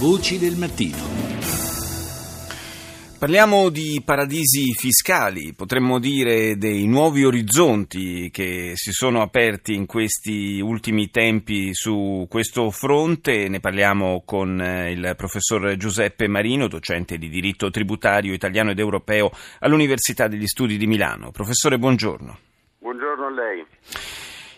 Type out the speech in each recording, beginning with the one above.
Voci del mattino. Parliamo di paradisi fiscali, potremmo dire dei nuovi orizzonti che si sono aperti in questi ultimi tempi su questo fronte. Ne parliamo con eh, il professor Giuseppe Marino, docente di diritto tributario italiano ed europeo all'Università degli Studi di Milano. Professore, buongiorno. Buongiorno a lei.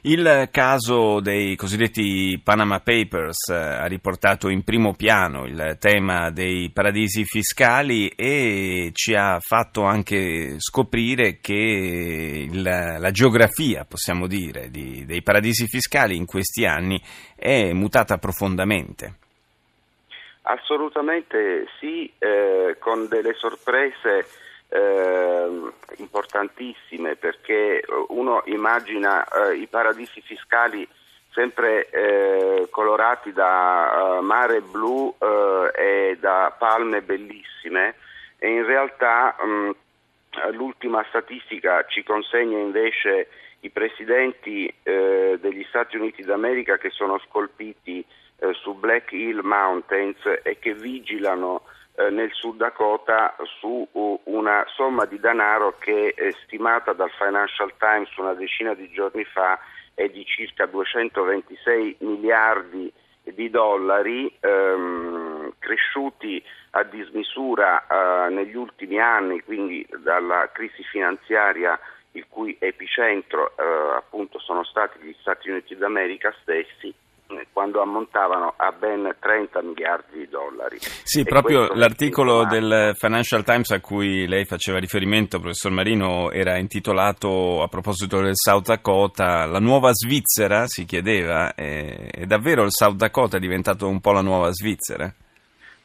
Il caso dei cosiddetti Panama Papers eh, ha riportato in primo piano il tema dei paradisi fiscali e ci ha fatto anche scoprire che la, la geografia, possiamo dire, di, dei paradisi fiscali in questi anni è mutata profondamente. Assolutamente sì, eh, con delle sorprese eh, importantissime perché uno immagina eh, i paradisi fiscali sempre eh, colorati da uh, mare blu uh, e da palme bellissime e in realtà um, l'ultima statistica ci consegna invece i presidenti uh, degli Stati Uniti d'America che sono scolpiti su Black Hill Mountains e che vigilano eh, nel Sud Dakota su una somma di denaro che è stimata dal Financial Times una decina di giorni fa è di circa 226 miliardi di dollari ehm, cresciuti a dismisura eh, negli ultimi anni, quindi dalla crisi finanziaria il cui epicentro eh, appunto sono stati gli Stati Uniti d'America stessi quando ammontavano a ben 30 miliardi di dollari. Sì, e proprio l'articolo del Financial Times a cui lei faceva riferimento, professor Marino, era intitolato a proposito del South Dakota, la nuova Svizzera, si chiedeva, è davvero il South Dakota è diventato un po' la nuova Svizzera?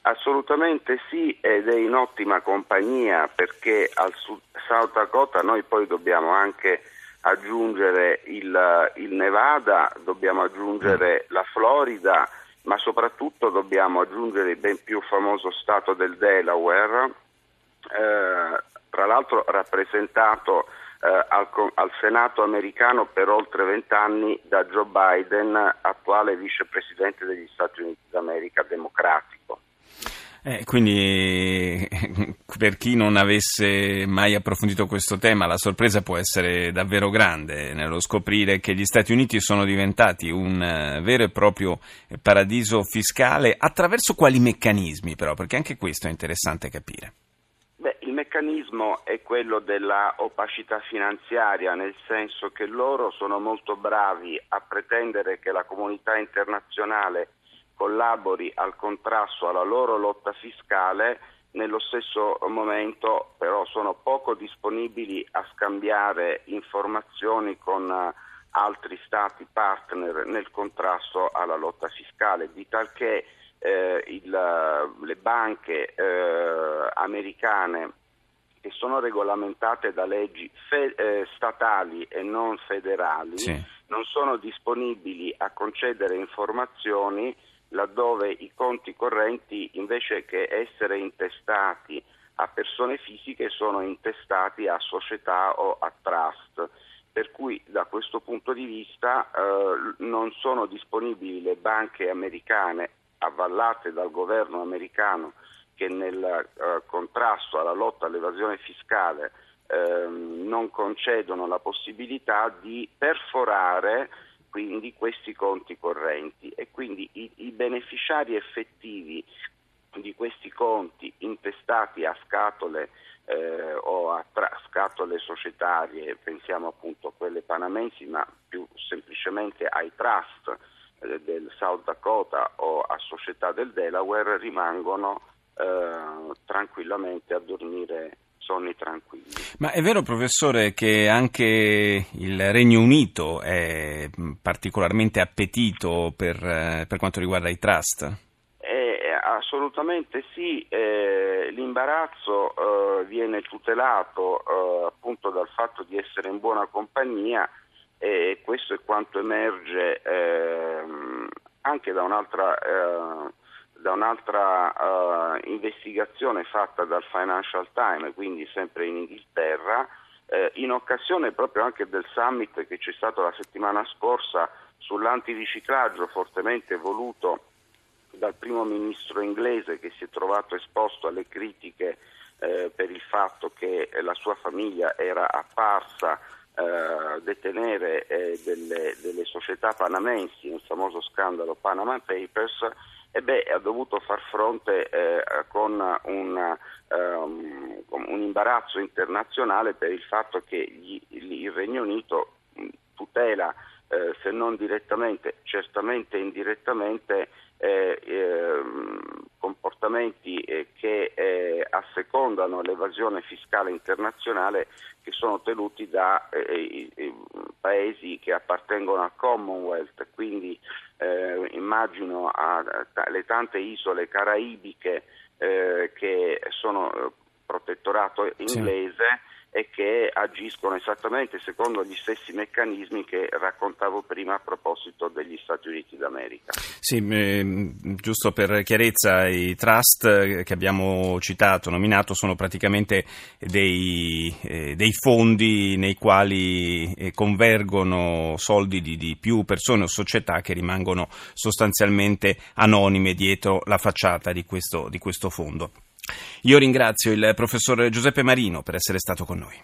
Assolutamente sì ed è in ottima compagnia perché al South Dakota noi poi dobbiamo anche aggiungere il, il Nevada, dobbiamo aggiungere mm. la Florida, ma soprattutto dobbiamo aggiungere il ben più famoso stato del Delaware, eh, tra l'altro rappresentato eh, al, al, Senato americano per oltre vent'anni da Joe Biden, attuale vicepresidente degli Stati Uniti d'America democratico. Eh, quindi per chi non avesse mai approfondito questo tema la sorpresa può essere davvero grande nello scoprire che gli Stati Uniti sono diventati un uh, vero e proprio paradiso fiscale attraverso quali meccanismi però, perché anche questo è interessante capire. Beh, il meccanismo è quello della opacità finanziaria, nel senso che loro sono molto bravi a pretendere che la comunità internazionale collabori al contrasto alla loro lotta fiscale, nello stesso momento però sono poco disponibili a scambiare informazioni con eh, altri stati partner nel contrasto alla lotta fiscale, di talché eh, il, le banche eh, americane che sono regolamentate da leggi fe- eh, statali e non federali sì. non sono disponibili a concedere informazioni laddove i conti correnti invece che essere intestati a persone fisiche sono intestati a società o a trust. Per cui da questo punto di vista eh, non sono disponibili le banche americane avvallate dal governo americano che nel eh, contrasto alla lotta all'evasione fiscale eh, non concedono la possibilità di perforare quindi questi conti correnti. E quindi i, i beneficiari effettivi di questi conti intestati a scatole eh, o a tra- scatole societarie, pensiamo appunto a quelle panamensi, ma più semplicemente ai trust eh, del South Dakota o a società del Delaware, rimangono eh, tranquillamente a dormire sonni tranquilli. Ma è vero, professore, che anche il Regno Unito è particolarmente appetito per, eh, per quanto riguarda i trust? Eh, assolutamente sì, eh, l'imbarazzo eh, viene tutelato eh, appunto dal fatto di essere in buona compagnia e questo è quanto emerge ehm, anche da un'altra eh, da un'altra uh, investigazione fatta dal Financial Times, quindi sempre in Inghilterra, eh, in occasione proprio anche del summit che c'è stato la settimana scorsa sull'antiriciclaggio fortemente voluto dal primo ministro inglese che si è trovato esposto alle critiche eh, per il fatto che la sua famiglia era apparsa eh, detenere eh, delle, delle, società panamensi nel famoso scandalo Panama Papers e beh, ha dovuto far fronte eh, con un, um, un, imbarazzo internazionale per il fatto che gli, il Regno Unito tutela eh, se non direttamente, certamente indirettamente eh, eh, comportamenti eh, che eh, assecondano l'evasione fiscale internazionale che sono tenuti da eh, paesi che appartengono al Commonwealth, quindi immagino alle tante isole caraibiche che sono protettorato inglese. E che agiscono esattamente secondo gli stessi meccanismi che raccontavo prima a proposito degli Stati Uniti d'America. Sì, eh, giusto per chiarezza, i trust che abbiamo citato, nominato, sono praticamente dei, eh, dei fondi nei quali eh, convergono soldi di, di più persone o società che rimangono sostanzialmente anonime dietro la facciata di questo, di questo fondo. Io ringrazio il professor Giuseppe Marino per essere stato con noi.